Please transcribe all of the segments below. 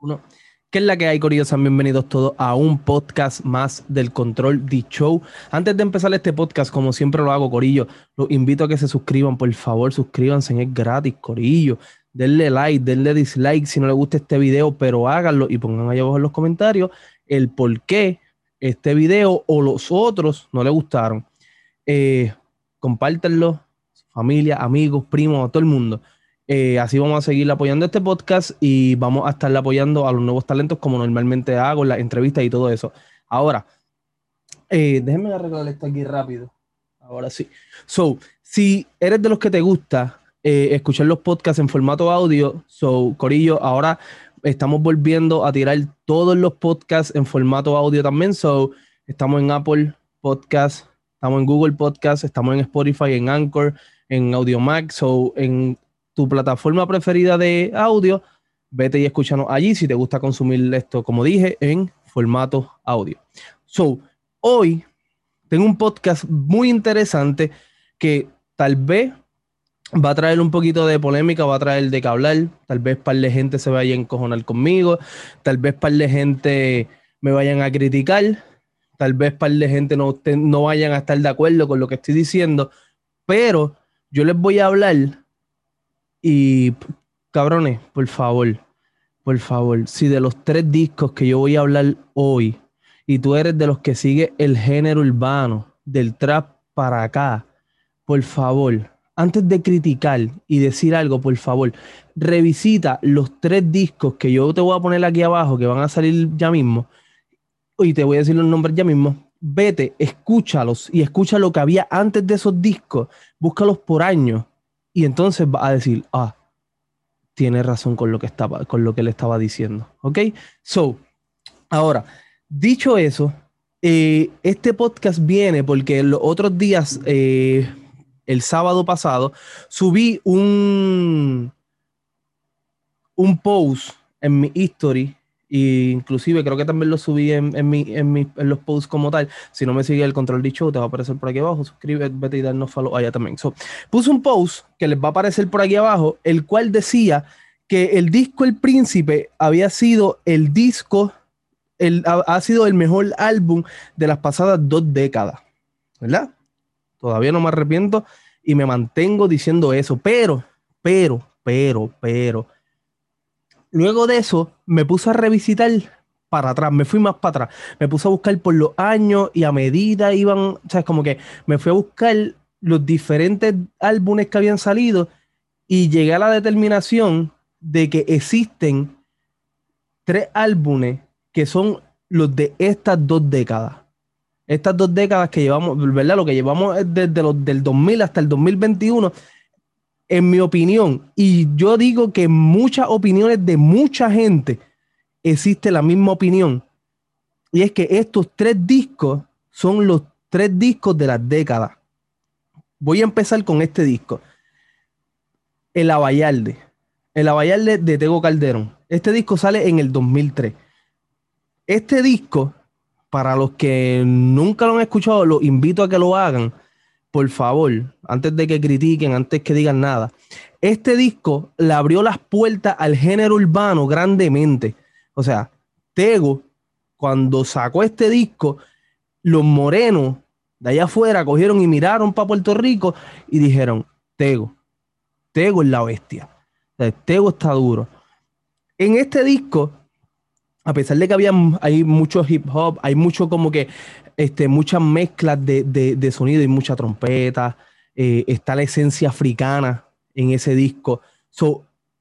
Uno. ¿Qué es la que hay, Corillo? Sean bienvenidos todos a un podcast más del Control D Show. Antes de empezar este podcast, como siempre lo hago, Corillo, los invito a que se suscriban, por favor, suscríbanse, es gratis, Corillo. Denle like, denle dislike si no les gusta este video, pero háganlo y pongan ahí abajo en los comentarios el por qué este video o los otros no les gustaron. Eh, familia, amigos, primos, a todo el mundo. Eh, así vamos a seguir apoyando este podcast y vamos a estar apoyando a los nuevos talentos como normalmente hago en las entrevistas y todo eso. Ahora, eh, déjenme arreglar esto aquí rápido. Ahora sí. So, si eres de los que te gusta eh, escuchar los podcasts en formato audio, so, Corillo, ahora estamos volviendo a tirar todos los podcasts en formato audio también. So, estamos en Apple Podcasts, estamos en Google Podcasts, estamos en Spotify, en Anchor, en AudioMac, so en tu plataforma preferida de audio, vete y escúchanos allí si te gusta consumir esto, como dije, en formato audio. So, hoy tengo un podcast muy interesante que tal vez va a traer un poquito de polémica, va a traer de que hablar, tal vez par de gente se vaya a encojonar conmigo, tal vez par de gente me vayan a criticar, tal vez par de gente no, no vayan a estar de acuerdo con lo que estoy diciendo, pero yo les voy a hablar y cabrones, por favor, por favor, si de los tres discos que yo voy a hablar hoy, y tú eres de los que sigue el género urbano, del trap para acá, por favor, antes de criticar y decir algo, por favor, revisita los tres discos que yo te voy a poner aquí abajo, que van a salir ya mismo, y te voy a decir los nombres ya mismo. Vete, escúchalos y escucha lo que había antes de esos discos, búscalos por años y entonces va a decir, ah, tiene razón con lo que estaba, con lo que le estaba diciendo. ¿Ok? So, ahora, dicho eso, eh, este podcast viene porque los otros días, eh, el sábado pasado, subí un, un post en mi history inclusive creo que también lo subí en, en, mi, en, mi, en, los posts como tal. Si no me sigue el control de show, te va a aparecer por aquí abajo. Suscríbete, vete y darnos follow allá también. So, puse un post que les va a aparecer por aquí abajo, el cual decía que el disco El Príncipe había sido el disco, el, ha, ha sido el mejor álbum de las pasadas dos décadas. ¿Verdad? Todavía no me arrepiento y me mantengo diciendo eso, pero, pero, pero, pero Luego de eso, me puse a revisitar para atrás, me fui más para atrás. Me puse a buscar por los años y a medida iban, o sea, como que me fui a buscar los diferentes álbumes que habían salido y llegué a la determinación de que existen tres álbumes que son los de estas dos décadas. Estas dos décadas que llevamos, ¿verdad? Lo que llevamos desde los del 2000 hasta el 2021 en mi opinión, y yo digo que en muchas opiniones de mucha gente existe la misma opinión, y es que estos tres discos son los tres discos de las décadas. Voy a empezar con este disco. El Abayalde. El Abayalde de Tego Calderón. Este disco sale en el 2003. Este disco, para los que nunca lo han escuchado, los invito a que lo hagan por favor, antes de que critiquen, antes que digan nada, este disco le abrió las puertas al género urbano grandemente. O sea, Tego, cuando sacó este disco, los morenos de allá afuera cogieron y miraron para Puerto Rico y dijeron, Tego, Tego es la bestia. Tego está duro. En este disco, a pesar de que había, hay mucho hip hop, hay mucho como que este, muchas mezclas de, sonido y mucha trompeta. Eh, está la esencia africana en ese disco.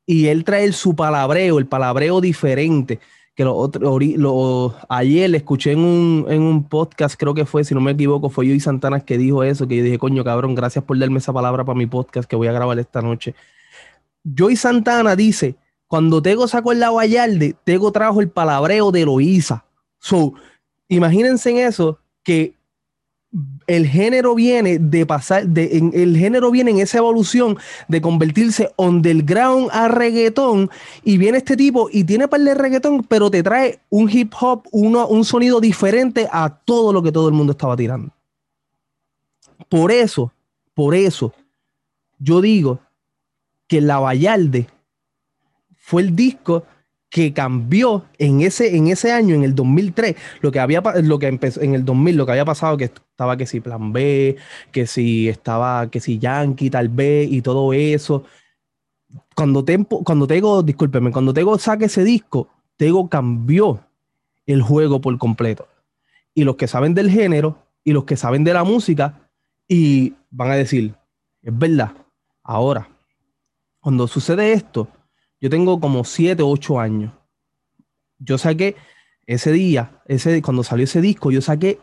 y él trae su palabreo, el palabreo diferente. Que lo otro, ayer le escuché en un, en un podcast, creo que fue, si no me equivoco, fue y Santana que dijo eso, que yo dije, coño, cabrón, gracias por darme esa palabra para mi podcast que voy a grabar esta noche. Joy Santana dice, cuando Tego sacó el Guayalde, Tego trajo el palabreo de Loíza. So, imagínense en eso, que el género viene de pasar, en, el género viene en esa evolución de convertirse underground a reggaetón y viene este tipo y tiene par de reggaetón, pero te trae un hip hop, uno, un sonido diferente a todo lo que todo el mundo estaba tirando. Por eso, por eso, yo digo que La Vallarde fue el disco que cambió en ese, en ese año, en el 2003, lo que había lo que empezó en el 2000, lo que había pasado, que estaba que si Plan B, que si estaba, que si Yankee tal vez y todo eso. Cuando, Tempo, cuando Tego, discúlpeme, cuando Tego saque ese disco, Tego cambió el juego por completo. Y los que saben del género y los que saben de la música y van a decir, es verdad, ahora, cuando sucede esto, yo tengo como 7 o 8 años. Yo saqué ese día, ese, cuando salió ese disco, yo saqué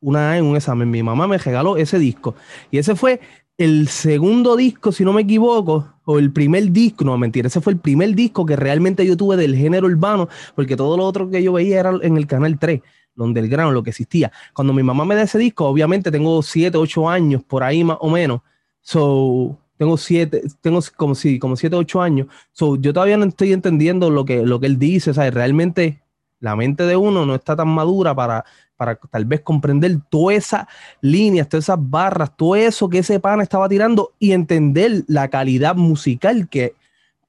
una en un examen. Mi mamá me regaló ese disco. Y ese fue el segundo disco, si no me equivoco, o el primer disco, no mentira, ese fue el primer disco que realmente yo tuve del género urbano, porque todo lo otro que yo veía era en el canal 3, donde el grano, lo que existía. Cuando mi mamá me da ese disco, obviamente tengo 7, 8 años, por ahí más o menos. So, tengo siete, tengo como si, como siete, ocho años. So, yo todavía no estoy entendiendo lo que, lo que él dice. Sea, realmente la mente de uno no está tan madura para, para tal vez comprender todas esas líneas, todas esas barras, todo eso que ese pana estaba tirando y entender la calidad musical que,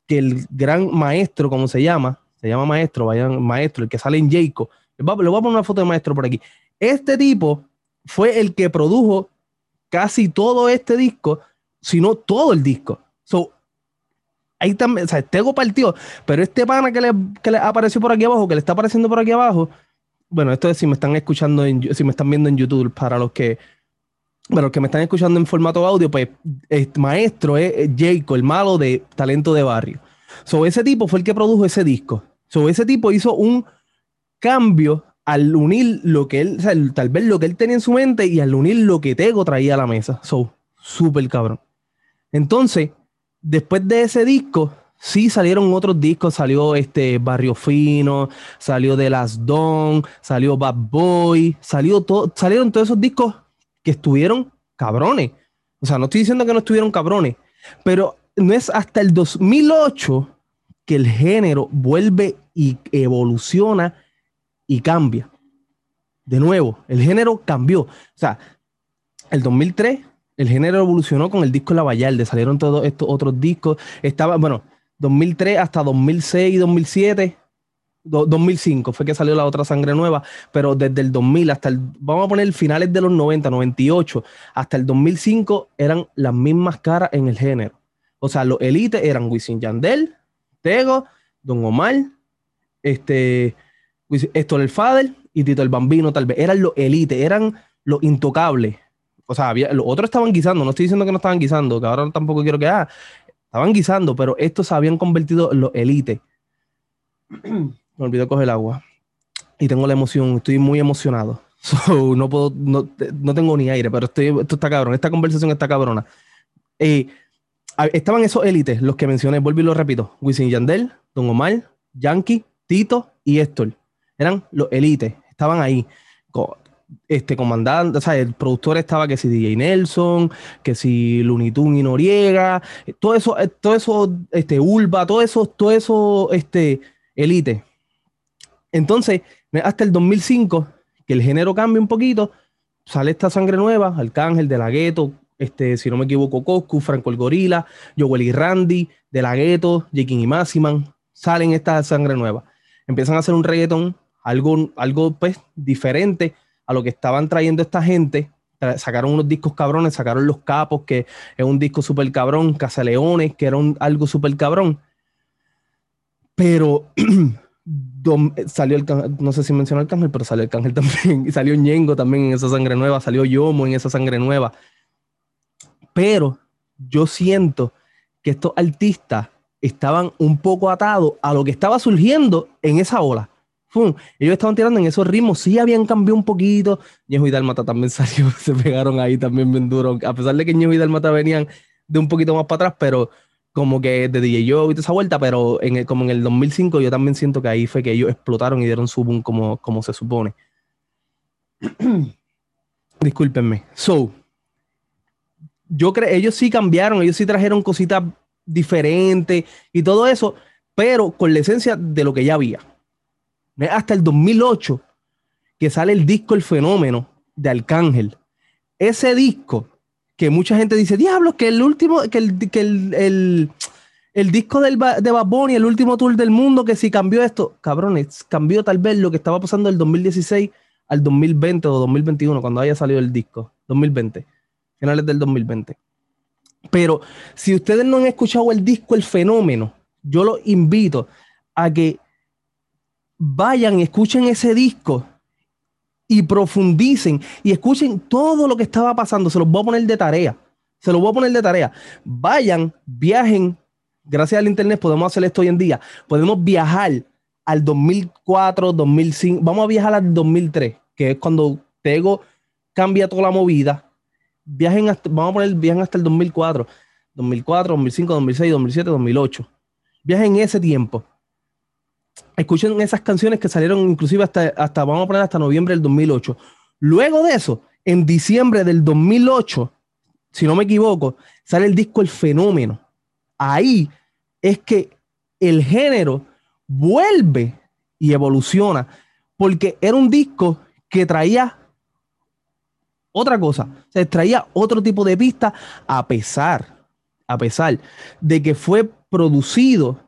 que el gran maestro, como se llama, se llama maestro, vayan maestro, el que sale en Jacob. Le voy a poner una foto de maestro por aquí. Este tipo fue el que produjo casi todo este disco sino todo el disco. So, ahí también, o sea, Tego partió, pero este pana que le, que le apareció por aquí abajo, que le está apareciendo por aquí abajo, bueno, esto es si me están escuchando, en, si me están viendo en YouTube, para los que, los que me están escuchando en formato audio, pues el maestro es Jacob, el malo de Talento de Barrio. So, ese tipo fue el que produjo ese disco. So, ese tipo hizo un cambio al unir lo que él, tal vez lo que él tenía en su mente y al unir lo que Tego traía a la mesa. So, súper cabrón. Entonces, después de ese disco, sí salieron otros discos. Salió este Barrio Fino, salió The Last Don, salió Bad Boy, salió salieron todos esos discos que estuvieron cabrones. O sea, no estoy diciendo que no estuvieron cabrones, pero no es hasta el 2008 que el género vuelve y evoluciona y cambia. De nuevo, el género cambió. O sea, el 2003 el género evolucionó con el disco La Vallarde, salieron todos estos otros discos. Estaba, bueno, 2003 hasta 2006 y 2007, 2005 fue que salió la otra Sangre Nueva, pero desde el 2000 hasta el, vamos a poner finales de los 90, 98, hasta el 2005 eran las mismas caras en el género. O sea, los elites eran Wisin Yandel, Tego, Don Omar, este, Héctor el Fader y Tito el Bambino, tal vez. Eran los elites, eran los intocables o sea, los otros estaban guisando, no estoy diciendo que no estaban guisando, que ahora tampoco quiero que, ah, estaban guisando, pero estos se habían convertido en los élites. Me olvidé coger el agua. Y tengo la emoción, estoy muy emocionado. no puedo, no, tengo ni aire, pero estoy, esto está cabrón, esta conversación está cabrona. Eh, estaban esos élites, los que mencioné, vuelvo y lo repito, Wisin Yandel, Don Omar, Yankee, Tito y Héctor. Eran los élites, estaban ahí este comandante, o sea, el productor estaba que si DJ Nelson, que si Looney Tunes y Noriega, todo eso, eh, todo eso, este, Ulva, todo eso, todo eso, este, elite. Entonces, hasta el 2005, que el género cambia un poquito, sale esta sangre nueva, Arcángel, De La Gueto, este, si no me equivoco, Coscu, Franco el Gorila, Joel y Randy, De La Gueto, Jekin y Massiman, salen esta sangre nueva. Empiezan a hacer un reggaetón, algo, algo pues diferente a lo que estaban trayendo esta gente. Sacaron unos discos cabrones, sacaron Los Capos, que es un disco súper cabrón, Casaleones, que era algo súper cabrón. Pero salió el no sé si mencionó el cángel, pero salió el cángel también. Y salió Ñengo también en esa sangre nueva, salió Yomo en esa sangre nueva. Pero yo siento que estos artistas estaban un poco atados a lo que estaba surgiendo en esa ola. Ellos estaban tirando en esos ritmos, sí habían cambiado un poquito. Ñejo y Dalmata también salió, se pegaron ahí también bien. A pesar de que Ñejo y Dalmata venían de un poquito más para atrás, pero como que de DJ Joe y esa vuelta, pero en como en el 2005 yo también siento que ahí fue que ellos explotaron y dieron su boom como, como se supone. Discúlpenme. So, yo creo, ellos sí cambiaron, ellos sí trajeron cositas diferentes y todo eso, pero con la esencia de lo que ya había hasta el 2008 que sale el disco El Fenómeno de Arcángel. Ese disco que mucha gente dice, diablo, que el último, que el, que el, el disco del, de Bad Bunny, el último tour del mundo, que si cambió esto, cabrones, cambió tal vez lo que estaba pasando del 2016 al 2020 o 2021, cuando haya salido el disco, 2020, finales del 2020. Pero si ustedes no han escuchado el disco El Fenómeno, yo los invito a que vayan, escuchen ese disco y profundicen y escuchen todo lo que estaba pasando. Se los voy a poner de tarea. Se los voy a poner de tarea. Vayan, viajen. Gracias al Internet podemos hacer esto hoy en día. Podemos viajar al 2004, 2005. Vamos a viajar al 2003, que es cuando Tego cambia toda la movida. Viajen hasta, vamos a poner viajen hasta el 2004. 2004, 2005, 2006, 2007, 2008. Viajen ese tiempo escuchen esas canciones que salieron inclusive hasta, hasta, vamos a poner hasta noviembre del 2008. Luego de eso, en diciembre del 2008, si no me equivoco, sale el disco El Fenómeno. Ahí es que el género vuelve y evoluciona, porque era un disco que traía otra cosa, se traía otro tipo de pista a pesar, a pesar de que fue producido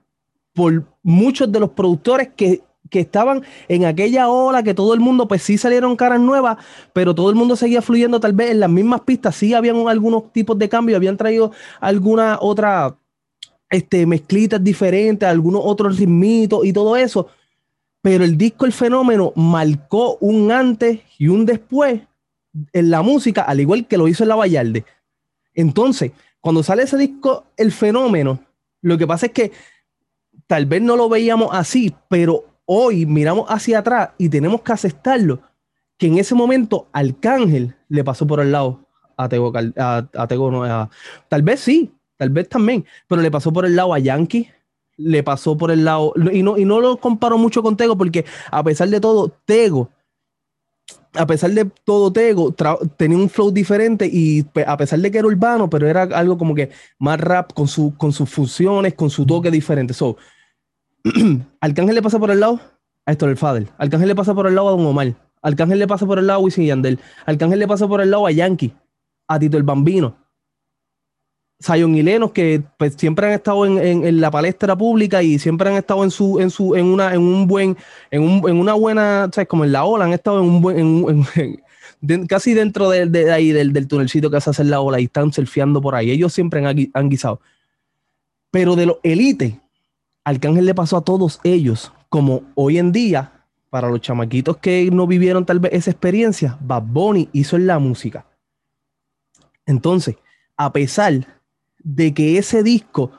por muchos de los productores que, estaban en aquella ola, que todo el mundo, pues sí salieron caras nuevas, pero todo el mundo seguía fluyendo tal vez en las mismas pistas. Sí habían algunos tipos de cambios, habían traído alguna otra este, mezclitas diferentes, algunos otros ritmitos y todo eso. Pero el disco El Fenómeno marcó un antes y un después en la música, al igual que lo hizo en la Vallarde. Entonces, cuando sale ese disco El Fenómeno, lo que pasa es que tal vez no lo veíamos así, pero hoy miramos hacia atrás y tenemos que aceptarlo, que en ese momento Arcángel le pasó por el lado a Tego, a, tal vez sí, tal vez también, pero le pasó por el lado a Yankee, le pasó por el lado, y no, y no lo comparo mucho con Tego, porque a pesar de todo, Tego, a pesar de todo Tego, tenía un flow diferente y a pesar de que era urbano, pero era algo como que más rap con, su, con sus funciones, con su toque diferente. So, Arcángel le pasa por el lado a Héctor el Fader. Arcángel le pasa por el lado a Don Omar. Arcángel le pasa por el lado a Wisin Yandel. Arcángel le pasa por el lado a Yankee, a Tito el Bambino. Zion y Lenos, que pues, siempre han estado en, la palestra pública y siempre han estado en su, en su, en una, en un buen, en, una buena, ¿sabes? Como en la ola, han estado en un buen, casi dentro de, ahí, del, del, tunelcito que se hace en la ola y están surfeando por ahí. Ellos siempre han, han guisado. Pero de los élites, Arcángel le pasó a todos ellos, como hoy en día, para los chamaquitos que no vivieron tal vez esa experiencia, Bad Bunny hizo en la música. Entonces, a pesar de que ese disco,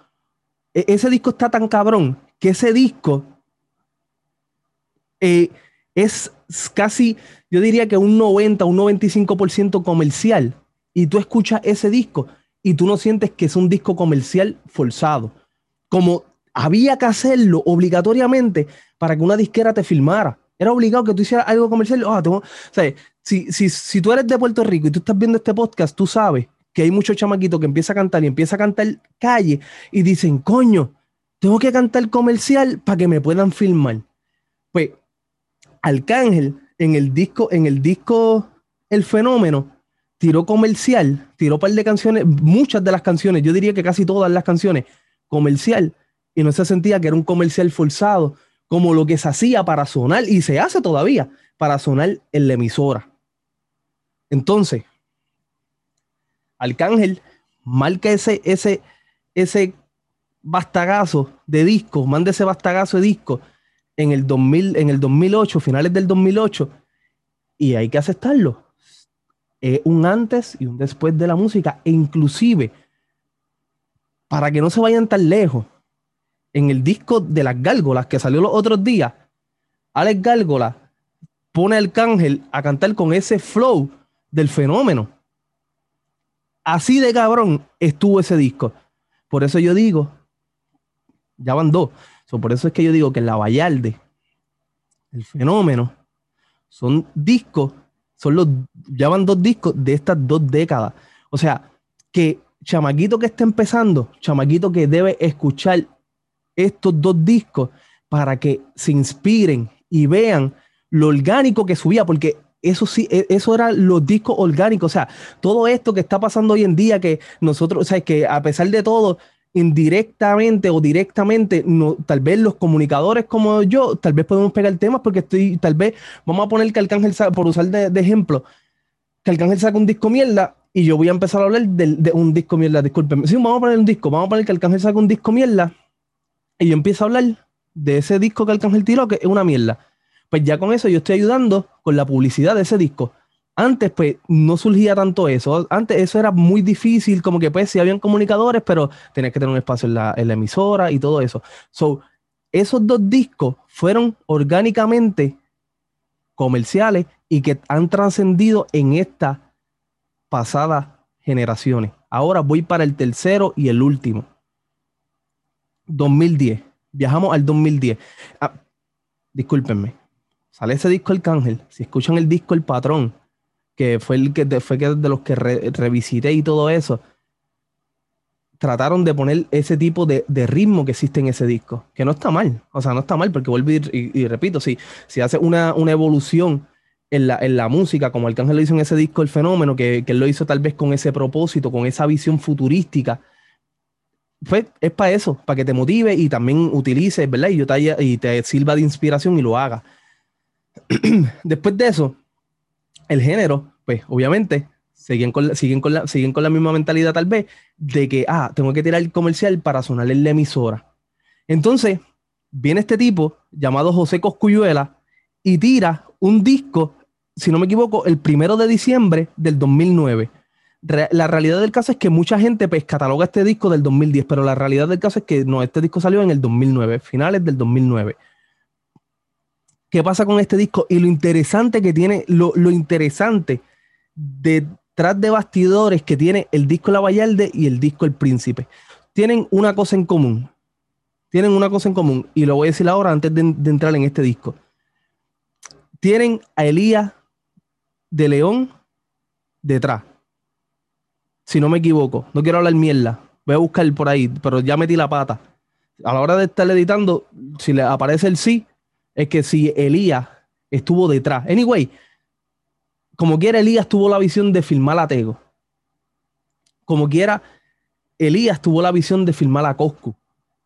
e, ese disco está tan cabrón, que ese disco eh, es casi, yo diría que un 90, un 95% comercial. Y tú escuchas ese disco y tú no sientes que es un disco comercial forzado. Como había que hacerlo obligatoriamente para que una disquera te filmara. Era obligado que tú hicieras algo comercial. Ah, o sea, si, si, si tú eres de Puerto Rico y tú estás viendo este podcast, tú sabes que hay muchos chamaquitos que empiezan a cantar y empiezan a cantar calle y dicen, coño, tengo que cantar comercial para que me puedan filmar. Pues Arcángel en el disco, en el disco El Fenómeno, tiró comercial, tiró un par de canciones, muchas de las canciones, yo diría que casi todas las canciones, comercial, y no se sentía que era un comercial forzado, como lo que se hacía para sonar, y se hace todavía, para sonar en la emisora. Entonces, Arcángel marca ese, ese, ese bastagazo de disco, manda ese bastagazo de disco en el, 2000, en el 2008, finales del 2008, y hay que aceptarlo. Es un antes y un después de la música, e inclusive, para que no se vayan tan lejos, en el disco de las gárgolas que salió los otros días, Alex Gárgola pone al cángel a cantar con ese flow del fenómeno. Así de cabrón estuvo ese disco. Por eso yo digo, ya van dos. por eso es que yo digo que la Vallarde, el fenómeno, son discos, son los, ya van dos discos de estas dos décadas. O sea, que chamaquito que está empezando, chamaquito que debe escuchar estos dos discos para que se inspiren y vean lo orgánico que subía, porque eso sí, e, eso eran los discos orgánicos, o sea, todo esto que está pasando hoy en día, que nosotros, o sea, que a pesar de todo, indirectamente o directamente, no, tal vez los comunicadores como yo, tal vez podemos pegar temas porque estoy, tal vez, vamos a poner que Arcángel, por usar de, ejemplo, que Arcángel saca un disco mierda y yo voy a empezar a hablar de, un disco mierda, discúlpenme. Sí, vamos a poner un disco, vamos a poner que Arcángel saca un disco mierda y yo empiezo a hablar de ese disco que Arcángel tiró, que es una mierda. Pues ya con eso yo estoy ayudando con la publicidad de ese disco. Antes, pues, no surgía tanto eso. Antes eso era muy difícil, como que pues sí habían comunicadores, pero tenías que tener un espacio en la, emisora y todo eso. So, esos dos discos fueron orgánicamente comerciales y que han trascendido en estas pasadas generaciones. Ahora voy para el tercero y el último. 2010. Viajamos al 2010. Ah, discúlpenme. Sale ese disco El Cángel. Si escuchan el disco El Patrón, que fue el que fue de los que revisité y todo eso, trataron de poner ese tipo de, ritmo que existe en ese disco, que no está mal, o sea, no está mal, porque vuelvo y, repito, si, si hace una, evolución en la, en la, música, como Arcángel lo hizo en ese disco, El Fenómeno, que, que él lo hizo tal vez con ese propósito, con esa visión futurística, fue, es para eso, para que te motive y también utilices, ¿verdad? Y, yo te, y te sirva de inspiración y lo haga. Después de eso, el género, pues obviamente siguen con, la, siguen, con la, siguen con la misma mentalidad tal vez de que, ah, tengo que tirar el comercial para sonar en la emisora. Entonces, viene este tipo llamado José Coscuyuela y tira un disco, si no me equivoco, el primero de diciembre del 2009. La realidad del caso es que mucha gente pues cataloga este disco del 2010, pero la realidad del caso es que no, este disco salió en el 2009, finales del 2009 qué pasa con este disco y lo interesante que tiene, lo, interesante detrás de bastidores que tiene el disco La Vallarde y el disco El Príncipe. Tienen una cosa en común. Tienen una cosa en común y lo voy a decir ahora antes de, entrar en este disco. Tienen a Elías de León detrás. Si no me equivoco, no quiero hablar mierda. Voy a buscar por ahí, pero ya metí la pata. A la hora de estar editando, si le aparece el sí, es que si Elías estuvo detrás. Anyway, como quiera, Elías tuvo la visión de filmar a Tego. Como quiera, Elías tuvo la visión de filmar a Coscu.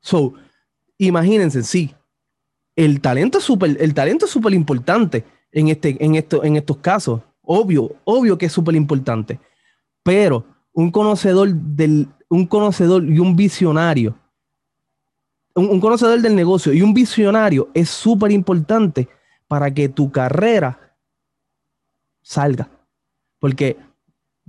So, imagínense, sí, el talento es súper, el talento es súper importante en, este, en, esto, en estos casos. Obvio, obvio que es súper importante. Pero un conocedor del, un conocedor y un visionario un, conocedor del negocio y un visionario es súper importante para que tu carrera salga. Porque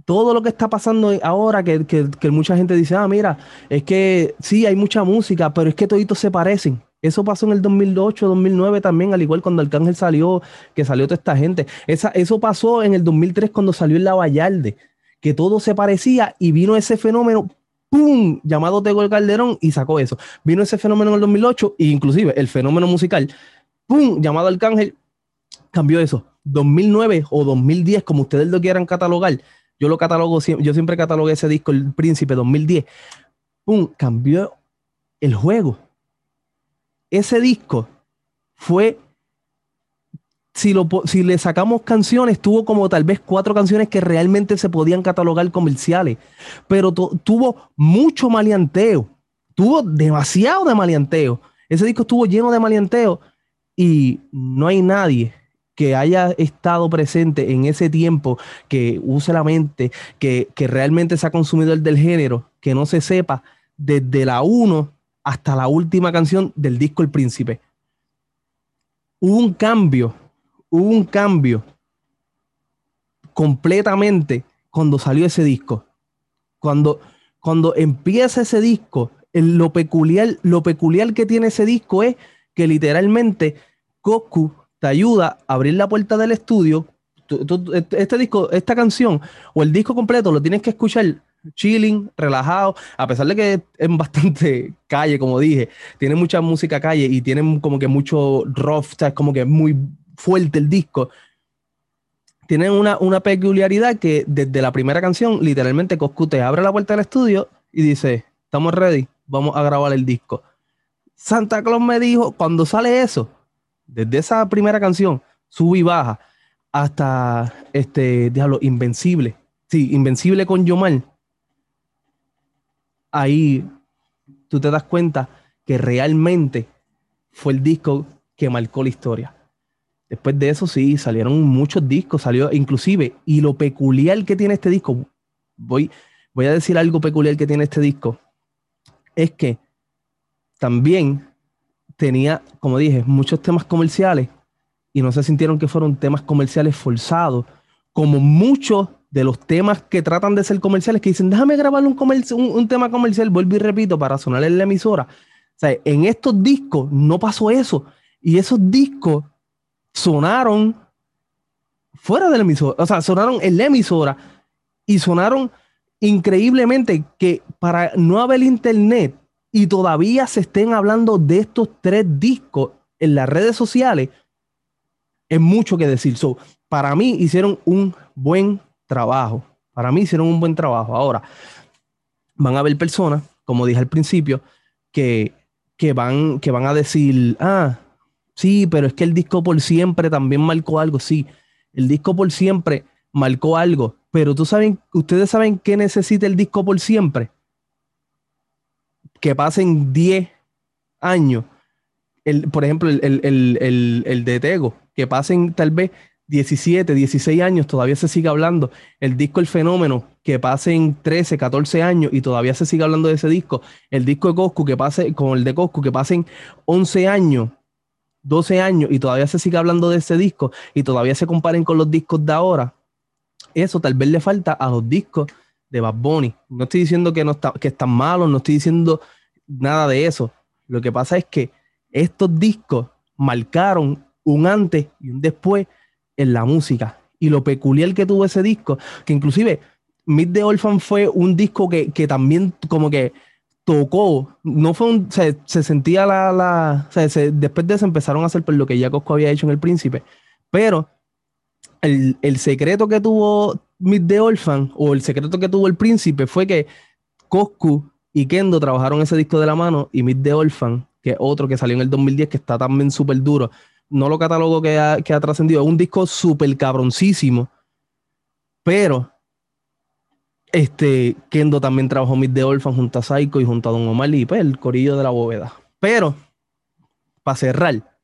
todo lo que está pasando ahora, que, mucha gente dice, ah, mira, es que sí, hay mucha música, pero es que toditos se parecen. Eso pasó en el 2008, 2009 también, al igual cuando Arcángel salió, que salió toda esta gente. Esa, eso pasó en el 2003 cuando salió en La Vallarde, que todo se parecía y vino ese fenómeno ¡pum! llamado Tego el Calderón y sacó eso. Vino ese fenómeno en el 2008 e inclusive el fenómeno musical, ¡pum! llamado Arcángel, cambió eso. 2009 o 2010, como ustedes lo quieran catalogar, yo lo catalogo, yo siempre catalogué ese disco, El Príncipe 2010, ¡pum! cambió el juego. Ese disco fue si, lo, si le sacamos canciones, tuvo como tal vez cuatro canciones que realmente se podían catalogar comerciales, pero tuvo mucho maleanteo, tuvo demasiado de maleanteo. Ese disco estuvo lleno de maleanteo y no hay nadie que haya estado presente en ese tiempo, que use la mente, que, que realmente sea consumidor del género, que no se sepa desde la 1 hasta la última canción del disco El Príncipe. Hubo un cambio hubo un cambio completamente cuando salió ese disco. Cuando, cuando empieza ese disco, lo, peculiar, lo peculiar que tiene ese disco es que literalmente Goku te ayuda a abrir la puerta del estudio. este disco, esta canción o el disco completo lo tienes que escuchar chilling, relajado, a pesar de que es bastante calle, como dije, tiene mucha música calle y tiene como que mucho rough, es como que muy fuerte el disco. Tienen una, una peculiaridad que desde la primera canción, literalmente Coscu te abre la puerta del estudio y dice, estamos ready, vamos a grabar el disco. Santa Claus me dijo, cuando sale eso, desde esa primera canción, sube y baja, hasta este, Invencible. Sí, Invencible con Yomar. Ahí tú te das cuenta que realmente fue el disco que marcó la historia. Después de eso sí, salieron muchos discos, salió inclusive, y lo peculiar que tiene este disco, voy, voy a decir algo peculiar que tiene este disco, es que también tenía, como dije, muchos temas comerciales y no se sintieron que fueron temas comerciales forzados, como muchos de los temas que tratan de ser comerciales, que dicen, déjame grabar un, un, tema comercial, vuelvo y repito, para sonar en la emisora. O sea, en estos discos no pasó eso. Y esos discos sonaron fuera de la emisora, o sea, sonaron en la emisora y sonaron increíblemente que para no haber internet y todavía se estén hablando de estos tres discos en las redes sociales, es mucho que decir. Para mí hicieron un buen trabajo. Para mí hicieron un buen trabajo. Ahora, van a haber personas, como dije al principio, que, que, van, que van a decir, ah, sí, pero es que el disco por siempre también marcó algo. Sí, el disco por siempre marcó algo, pero tú saben, ustedes saben qué necesita el disco por siempre. Que pasen 10 años. El, por ejemplo, el, el, el de Tego, que pasen tal vez 17, 16 años, todavía se sigue hablando. El disco El Fenómeno, que pasen 13, 14 años y todavía se sigue hablando de ese disco. El disco de Coscu, que pase, con el de Coscu, que pasen 11 años, 12 años y todavía se sigue hablando de ese disco y todavía se comparen con los discos de ahora. Eso tal vez le falta a los discos de Bad Bunny. No estoy diciendo que, no está, que están malos, no estoy diciendo nada de eso. Lo que pasa es que estos discos marcaron un antes y un después en la música. Y lo peculiar que tuvo ese disco, que inclusive Meet the Orphan fue un disco que, también como que tocó, no fue un, se, sentía la, la después de eso empezaron a hacer por lo que ya Cosco había hecho en El Príncipe, pero el, secreto que tuvo Meet the Orphan o el secreto que tuvo El Príncipe fue que Coscu y Kendo trabajaron ese disco de la mano y Meet the Orphan, que es otro que salió en el 2010 que está también súper duro, no lo catalogo que ha, que ha trascendido. Es un disco súper cabroncísimo. Pero este, Kendo también trabajó Mid the Orphan junto a Psycho y junto a Don Omar y pues, el corillo de la bóveda. Pero, para cerrar,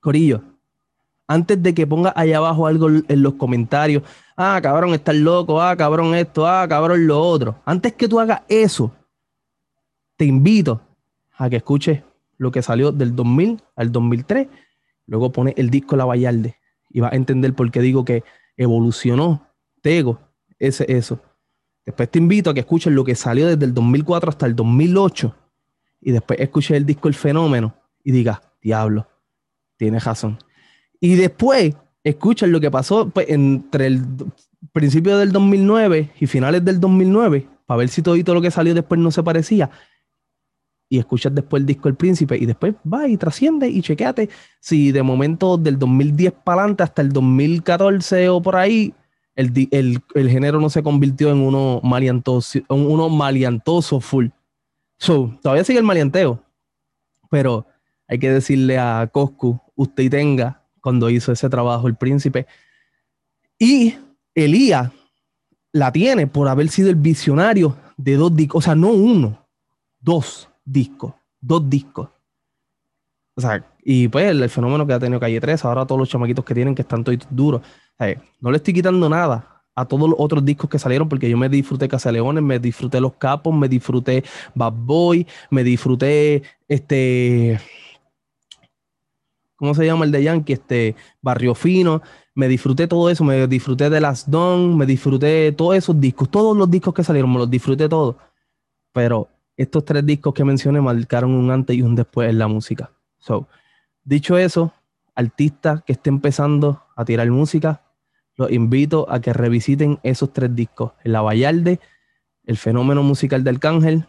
corillo, antes de que ponga allá abajo algo en los comentarios, ah, cabrón, estás loco, ah, cabrón, esto, ah, cabrón, lo otro. Antes que tú hagas eso, te invito a que escuches lo que salió del 2000 al 2003. Luego pone el disco La Vallarde y va a entender por qué digo que evolucionó Tego, ese, eso. Después te invito a que escuches lo que salió desde el 2004 hasta el 2008 y después escuches el disco El Fenómeno y digas, diablo, tienes razón. Y después escuchas lo que pasó pues, entre el principio del 2009 y finales del 2009 para ver si todo lo que salió después no se parecía y escuchas después el disco El Príncipe y después va y trasciende y chequeate si de momento del 2010 para adelante hasta el 2014 o por ahí el, el, género no se convirtió en uno maliantoso, en uno maliantoso full. So, todavía sigue el malianteo, pero hay que decirle a Coscu, usted tenga, cuando hizo ese trabajo El Príncipe. Y Elías la tiene por haber sido el visionario de dos discos, o sea, no uno, dos discos, dos discos. O sea, y pues el, fenómeno que ha tenido Calle 3, ahora todos los chamaquitos que tienen que están todos duros. No le estoy quitando nada a todos los otros discos que salieron porque yo me disfruté Casaleones, me disfruté Los Capos, me disfruté Bad Boy, me disfruté este... ¿Cómo se llama el de Yankee? Este Barrio Fino. Me disfruté todo eso, me disfruté de Las Don, me disfruté todos esos discos, todos los discos que salieron, me los disfruté todos. Pero estos tres discos que mencioné marcaron un antes y un después en la música. So, dicho eso, artistas que estén empezando a tirar música, los invito a que revisiten esos tres discos: El La Vallarde, El Fenómeno Musical del Arcángel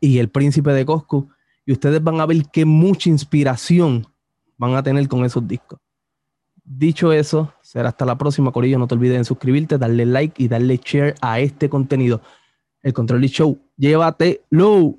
y El Príncipe de Coscu. Y ustedes van a ver qué mucha inspiración van a tener con esos discos. Dicho eso, será hasta la próxima, Corillo. No te olvides de suscribirte, darle like y darle share a este contenido el Control Show. Llévatelo.